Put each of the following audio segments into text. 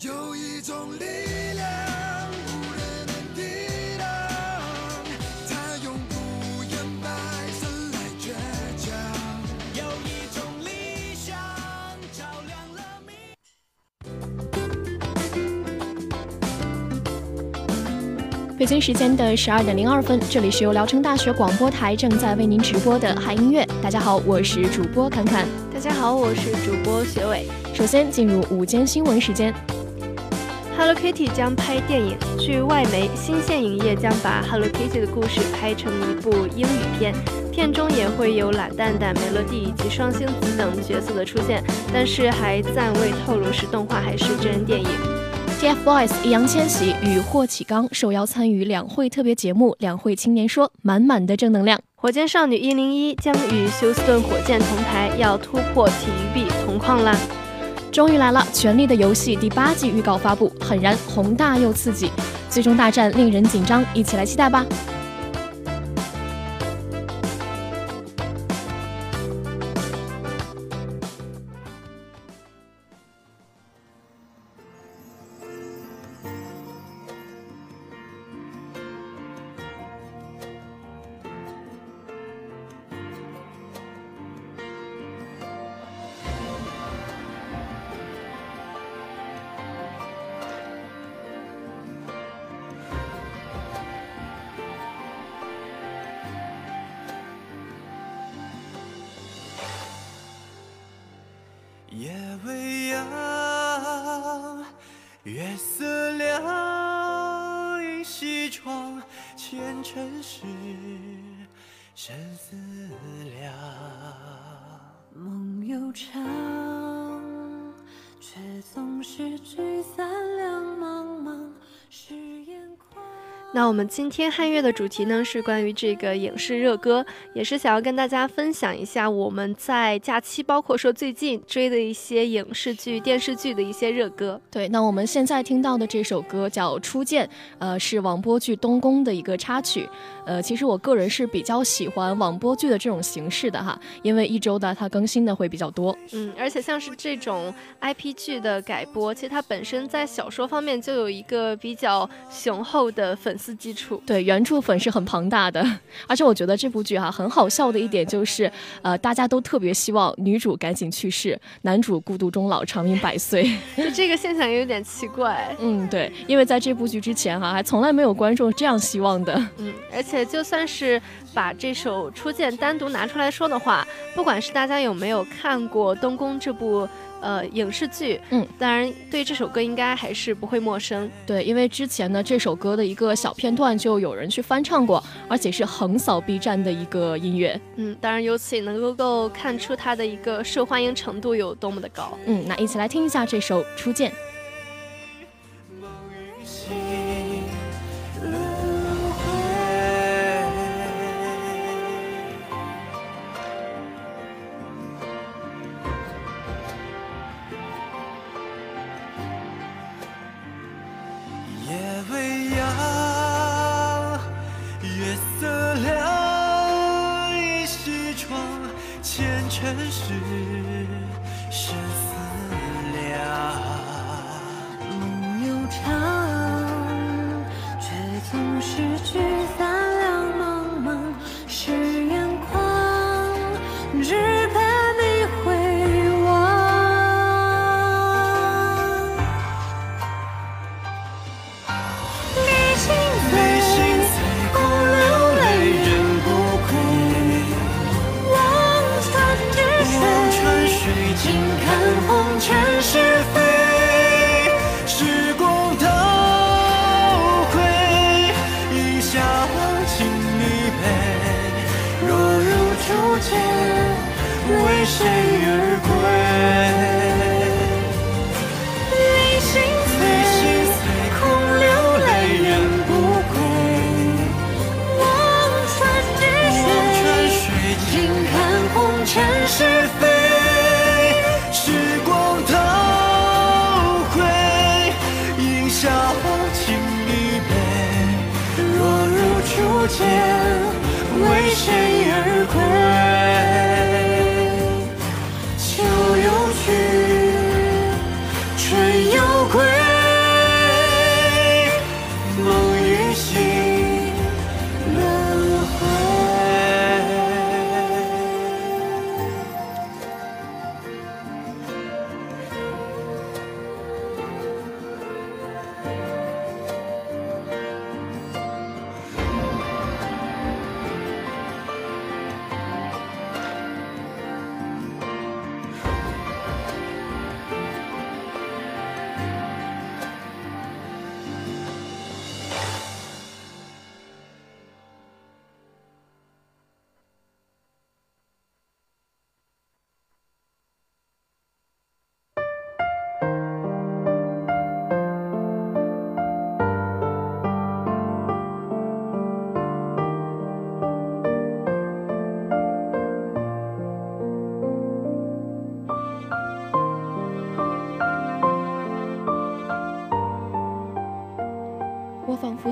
有一种力量。无人能抵挡，它永不言败，生来倔强。有一种理想，照亮了北京时间的十二点零二分，这里是由聊城大学广播台正在为您直播的嗨音乐。大家好，我是主播侃侃。大家好，我是主播学伟。首先进入午间新闻时间。Hello Kitty 将拍电影，据外媒，新线影业将把 Hello Kitty 的故事拍成一部英语片，片中也会有懒蛋蛋、梅乐蒂以及双星子等角色的出现，但是还暂未透露是动画还是真人电影。TFBOYS 易烊千玺与霍启刚受邀参与两会特别节目《两会青年说》，满满的正能量。火箭少女一零一将与休斯顿火箭同台，要突破体育壁同框啦！终于来了，《权力的游戏》第八季预告发布，很燃，宏大又刺激，最终大战令人紧张，一起来期待吧！前尘事生思量。梦悠长却总是聚散两那我们今天汉乐的主题呢，是关于这个影视热歌，也是想要跟大家分享一下我们在假期，包括说最近追的一些影视剧、电视剧的一些热歌。对，那我们现在听到的这首歌叫《初见》，呃，是网播剧《东宫》的一个插曲。呃，其实我个人是比较喜欢网播剧的这种形式的哈，因为一周的它更新的会比较多。嗯，而且像是这种 IP 剧的改播，其实它本身在小说方面就有一个比较雄厚的粉丝基础。对，原著粉是很庞大的。而且我觉得这部剧哈很好笑的一点就是，呃，大家都特别希望女主赶紧去世，男主孤独终老，长命百岁。就这个现象也有点奇怪。嗯，对，因为在这部剧之前哈，还从来没有观众这样希望的。嗯，而且。就算是把这首《初见》单独拿出来说的话，不管是大家有没有看过《东宫》这部呃影视剧，嗯，当然对这首歌应该还是不会陌生。对，因为之前呢这首歌的一个小片段就有人去翻唱过，而且是横扫 B 站的一个音乐。嗯，当然由此也能够够看出它的一个受欢迎程度有多么的高。嗯，那一起来听一下这首《初见》。天，为谁？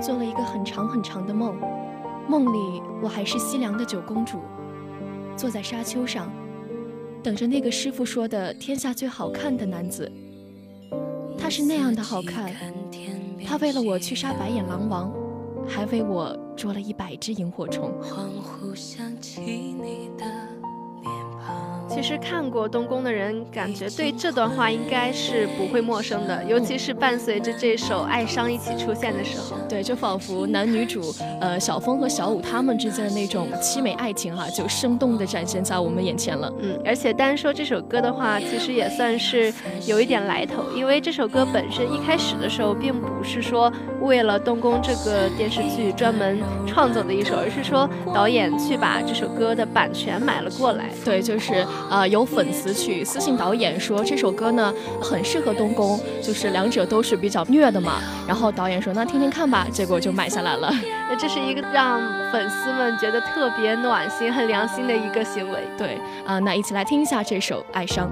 做了一个很长很长的梦，梦里我还是西凉的九公主，坐在沙丘上，等着那个师傅说的天下最好看的男子。他是那样的好看，他为了我去杀白眼狼王，还为我捉了一百只萤火虫。恍惚想起你的其实看过东宫的人，感觉对这段话应该是不会陌生的，尤其是伴随着这首《爱伤》一起出现的时候，对，就仿佛男女主，呃，小峰和小舞他们之间的那种凄美爱情哈，就生动的展现在我们眼前了。嗯，而且单说这首歌的话，其实也算是有一点来头，因为这首歌本身一开始的时候，并不是说为了东宫这个电视剧专门创作的一首，而是说导演去把这首歌的版权买了过来。对，就是。啊，有粉丝去私信导演说这首歌呢很适合东宫，就是两者都是比较虐的嘛。然后导演说那听听看吧，结果就买下来了。那这是一个让粉丝们觉得特别暖心、很良心的一个行为。对，啊，那一起来听一下这首《爱伤》。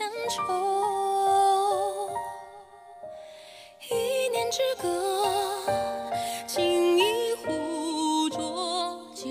一念之隔，情一壶浊酒。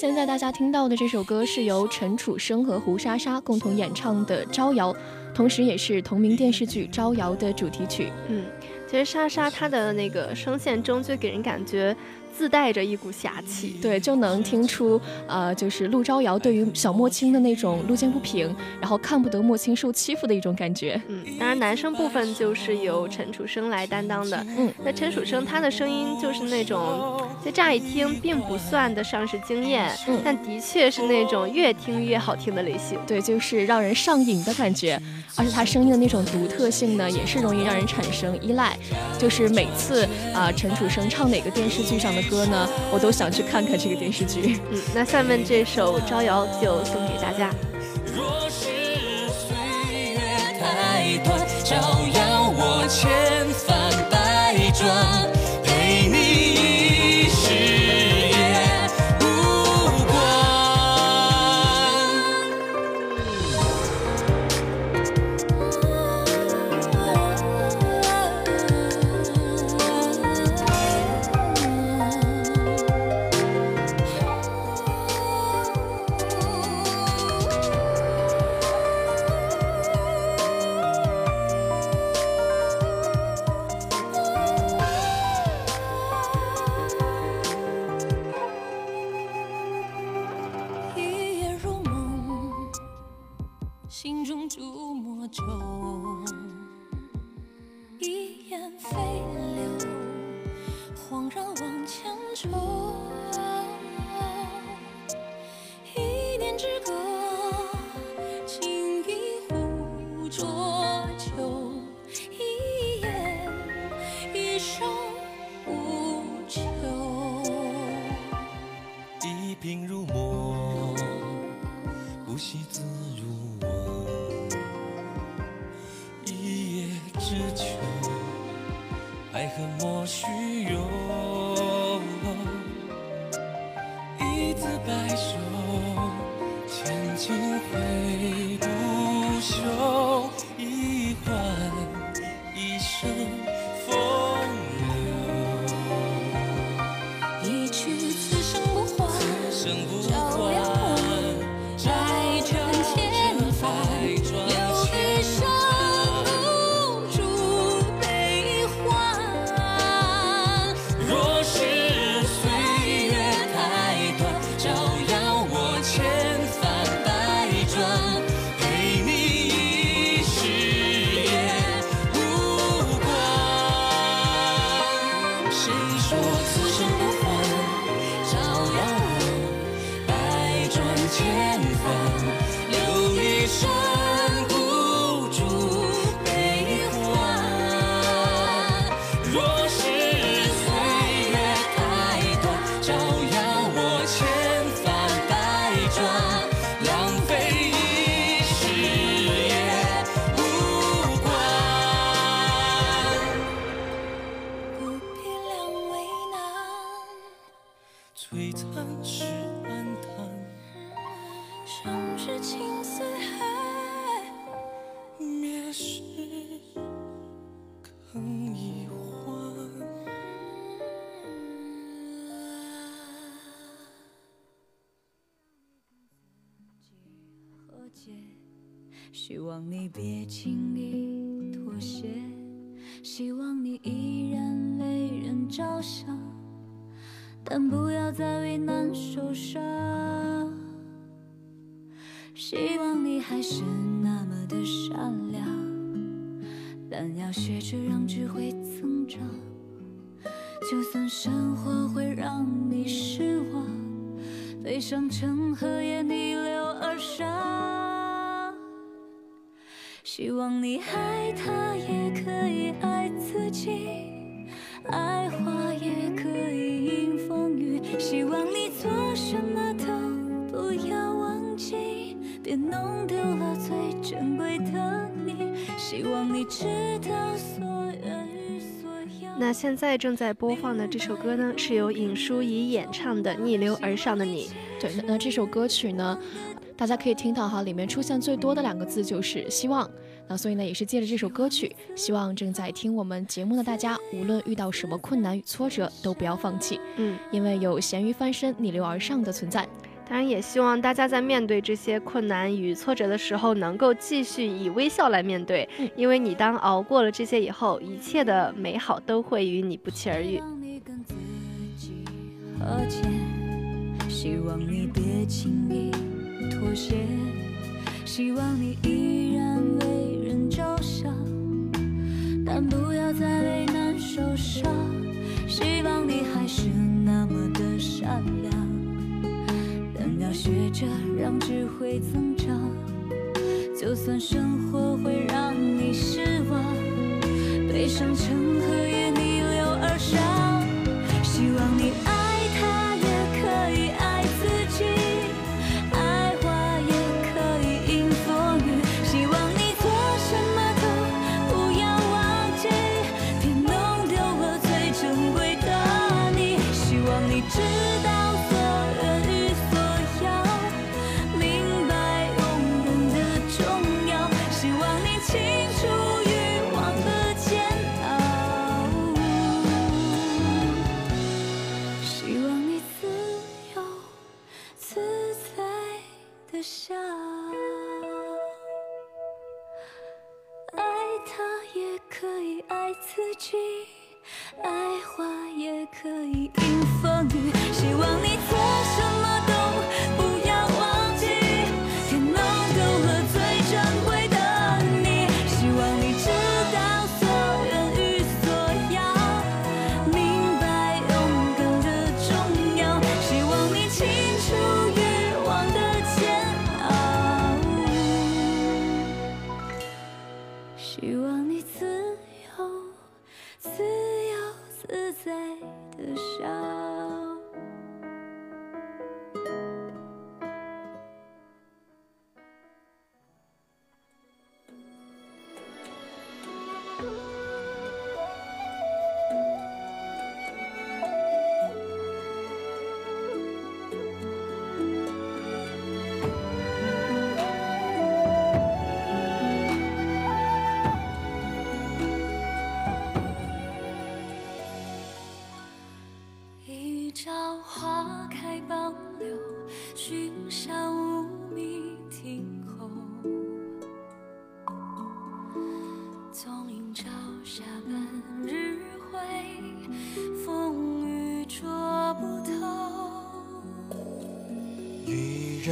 现在大家听到的这首歌是由陈楚生和胡莎莎共同演唱的《招摇》，同时也是同名电视剧《招摇》的主题曲。嗯，其实莎莎她的那个声线中就给人感觉。自带着一股侠气，对，就能听出，呃，就是陆招摇对于小莫青的那种路见不平，然后看不得莫青受欺负的一种感觉。嗯，当然男生部分就是由陈楚生来担当的。嗯，那陈楚生他的声音就是那种，就乍一听并不算得上是惊艳，嗯，但的确是那种越听越好听的类型。对，就是让人上瘾的感觉，而且他声音的那种独特性呢，也是容易让人产生依赖。就是每次啊，陈楚生唱哪个电视剧上的。歌呢，我都想去看看这个电视剧。嗯，那下面这首《招摇》就送给大家。若是岁月太短，照耀我千心中诛魔咒，一眼飞流，恍然忘前愁。生不。璀璨是暗淡，生是青丝还灭时更易换。希望你别轻易。但不要再为难受伤。希望你还是那么的善良，但要学着让智慧增长。就算生活会让你失望，飞上成河也逆流而上。希望你爱他也可以爱自己，爱花也可以迎风雨。希望你做什么都不要忘记，别弄丢了最珍贵的你。希望你知道所愿与所要。那现在正在播放的这首歌呢，是由尹淑仪演唱的《逆流而上的你》。对，那那这首歌曲呢？大家可以听到哈，里面出现最多的两个字就是希望。那所以呢，也是借着这首歌曲，希望正在听我们节目的大家，无论遇到什么困难与挫折，都不要放弃。嗯，因为有咸鱼翻身、逆流而上的存在。当然，也希望大家在面对这些困难与挫折的时候，能够继续以微笑来面对。嗯因为你当熬过了这些以后，一切的美好都会与你不期而遇。让你跟自己和解，希望你别轻易妥协，希望你依然为但不要再为难受伤。希望你还是那么的善良，但要学着让智慧增长。就算生活会让你失望。悲伤成河也逆流而上。希望你爱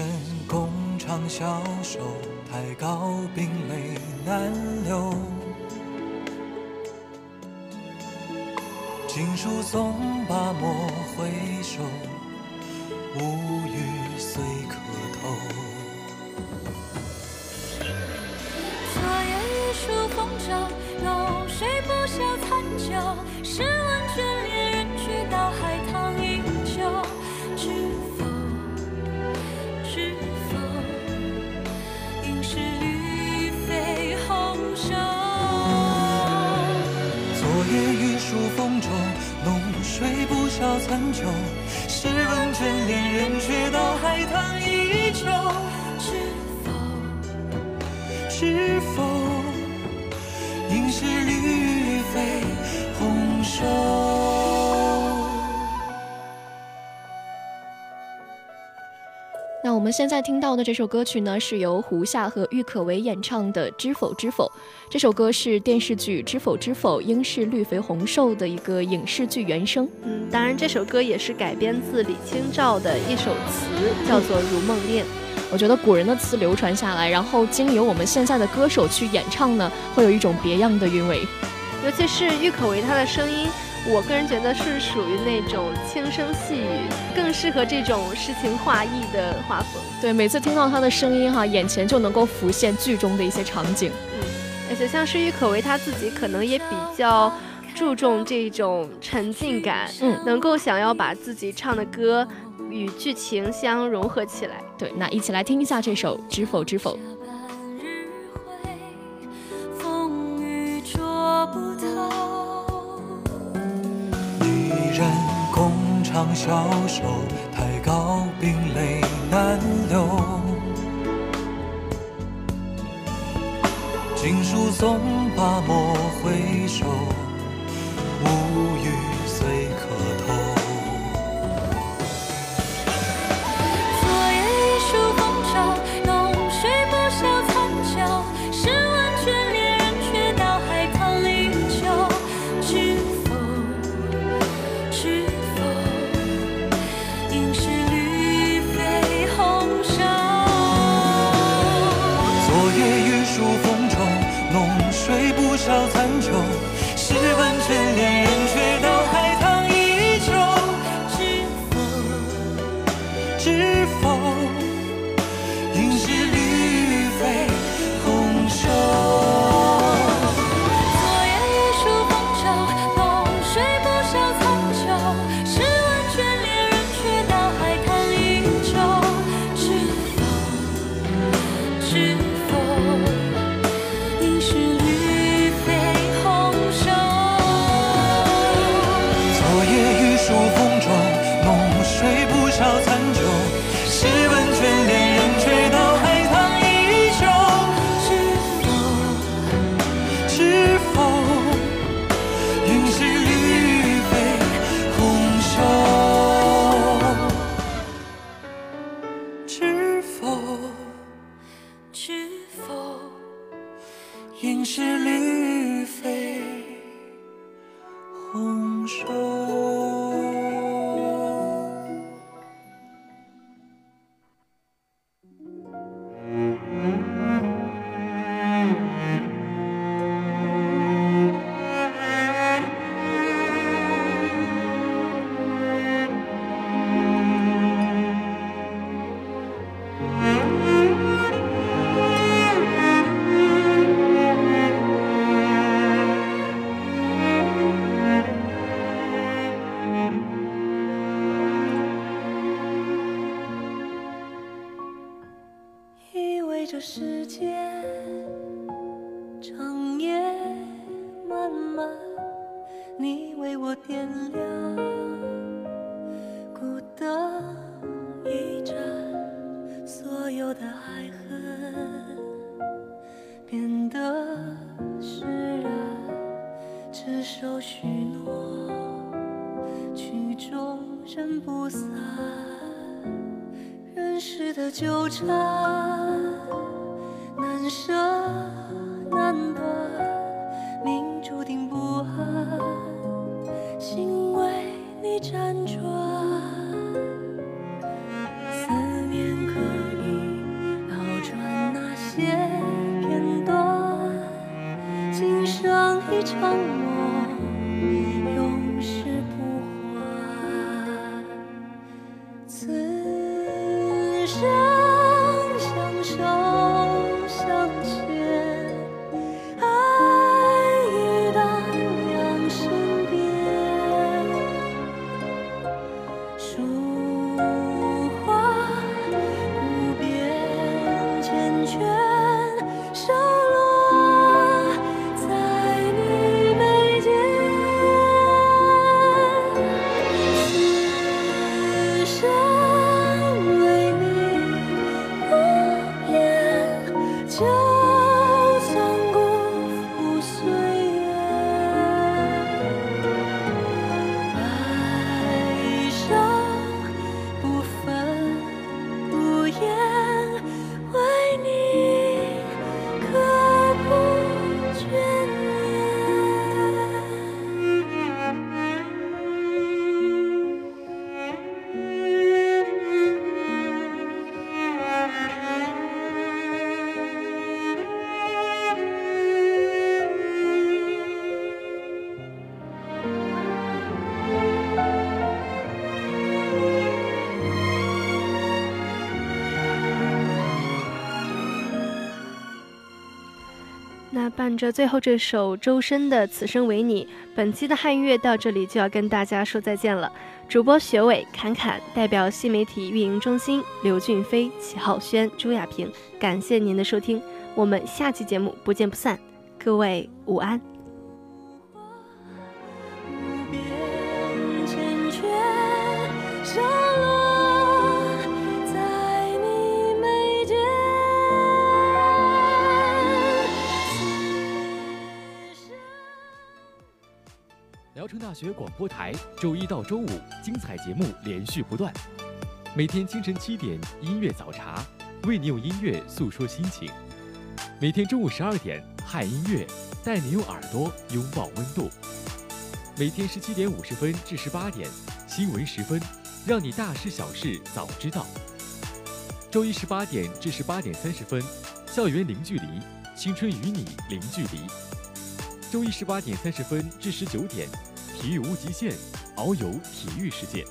人共长消瘦，太高冰泪难流。锦书送罢莫回首，无语虽可偷。昨夜雨疏风骤，浓睡不消残酒。试问卷帘醉不消残酒。试问卷帘人，却道海棠依旧。知否？知否？们现在听到的这首歌曲呢，是由胡夏和郁可唯演唱的《知否知否》。这首歌是电视剧《知否知否，应是绿肥红瘦》的一个影视剧原声。嗯，当然这首歌也是改编自李清照的一首词，叫做《如梦令》。我觉得古人的词流传下来，然后经由我们现在的歌手去演唱呢，会有一种别样的韵味。尤其是郁可唯她的声音，我个人觉得是属于那种轻声细语，更适合这种诗情画意的画风。对，每次听到他的声音哈，眼前就能够浮现剧中的一些场景。嗯，而且像是郁可唯他自己，可能也比较注重这种沉浸感，嗯，能够想要把自己唱的歌与剧情相融合起来。对，那一起来听一下这首《知否知否》。半日晖，风雨捉不长消瘦，太高冰泪难流。锦书纵罢莫回首，无语。真不散人世的纠缠难舍难断命注定不安心为你辗那伴着最后这首周深的《此生为你》，本期的汉乐到这里就要跟大家说再见了。主播学伟、侃侃，代表新媒体运营中心，刘俊飞、齐浩轩、朱亚平，感谢您的收听，我们下期节目不见不散，各位午安。大学广播台，周一到周五精彩节目连续不断。每天清晨七点，音乐早茶，为你用音乐诉说心情；每天中午十二点，嗨音乐，带你用耳朵拥抱温度；每天十七点五十分至十八点，新闻十分，让你大事小事早知道。周一十八点至十八点三十分，校园零距离，青春与你零距离。周一十八点三十分至十九点，体育无极限，遨游体育世界。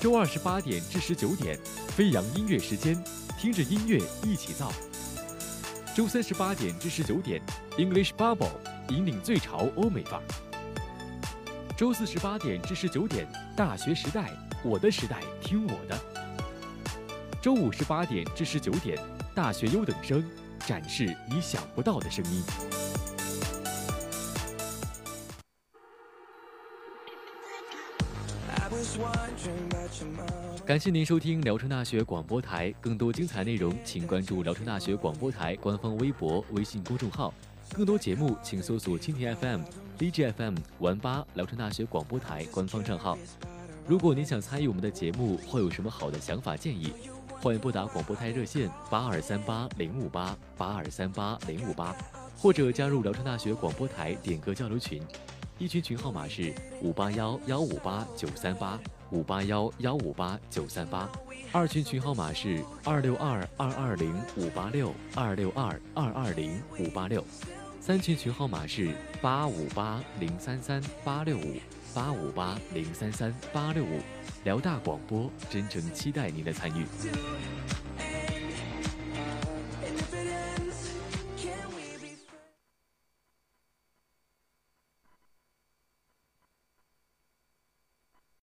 周二十八点至十九点，飞扬音乐时间，听着音乐一起造。周三十八点至十九点，English Bubble，引领最潮欧美范儿。周四十八点至十九点，大学时代，我的时代，听我的。周五十八点至十九点，大学优等生，展示你想不到的声音。感谢您收听聊城大学广播台，更多精彩内容请关注聊城大学广播台官方微博、微信公众号。更多节目请搜索蜻蜓 FM、DJ FM、玩吧聊城大学广播台官方账号。如果您想参与我们的节目，或有什么好的想法建议，欢迎拨打广播台热线八二三八零五八八二三八零五八，或者加入聊城大学广播台点歌交流群。一群群号码是五八幺幺五八九三八五八幺幺五八九三八，二群群号码是二六二二二零五八六二六二二二零五八六，三群群号码是八五八零三三八六五八五八零三三八六五，辽大广播真诚期待您的参与。